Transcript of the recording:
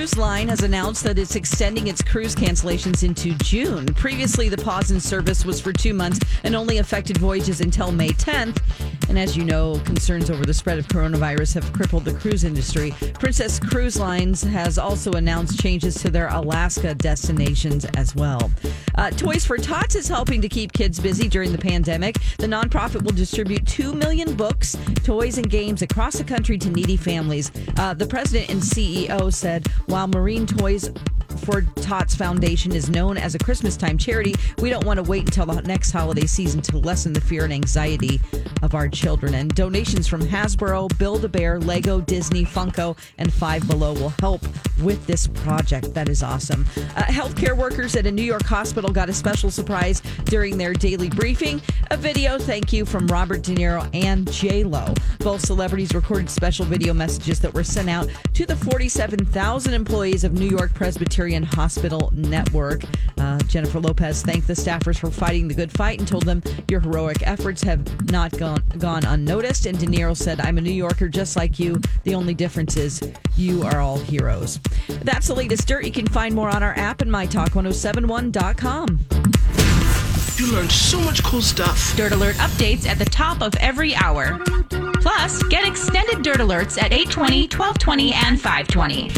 Cruise Line has announced that it's extending its cruise cancellations into June. Previously, the pause in service was for two months and only affected voyages until May 10th. And as you know, concerns over the spread of coronavirus have crippled the cruise industry. Princess Cruise Lines has also announced changes to their Alaska destinations as well. Uh, Toys for Tots is helping to keep kids busy during the pandemic. The nonprofit will distribute 2 million books, toys, and games across the country to needy families. Uh, the president and CEO said while Marine Toys for Tots Foundation is known as a Christmas time charity, we don't want to wait until the next holiday season to lessen the fear and anxiety of our children. And donations from Hasbro, Build a Bear, Lego, Disney, Funko, and Five Below will help with this project. That is awesome. Uh, healthcare workers at a New York hospital got a special surprise during their daily briefing. A video thank you from Robert De Niro and J Lo. Both celebrities recorded special video messages that were sent out to the 47,000 employees of New York Presbyterian Hospital Network. Uh, Jennifer Lopez thanked the staffers for fighting the good fight and told them your heroic efforts have not gone gone unnoticed. And De Niro said, "I'm a New Yorker just like you. The only difference is you are all heroes." That's the latest dirt. You can find more on our app and mytalk1071.com. You learned so much cool stuff. Dirt Alert updates at the top of every hour. Plus, get extended Dirt Alerts at 820, 1220, and 520.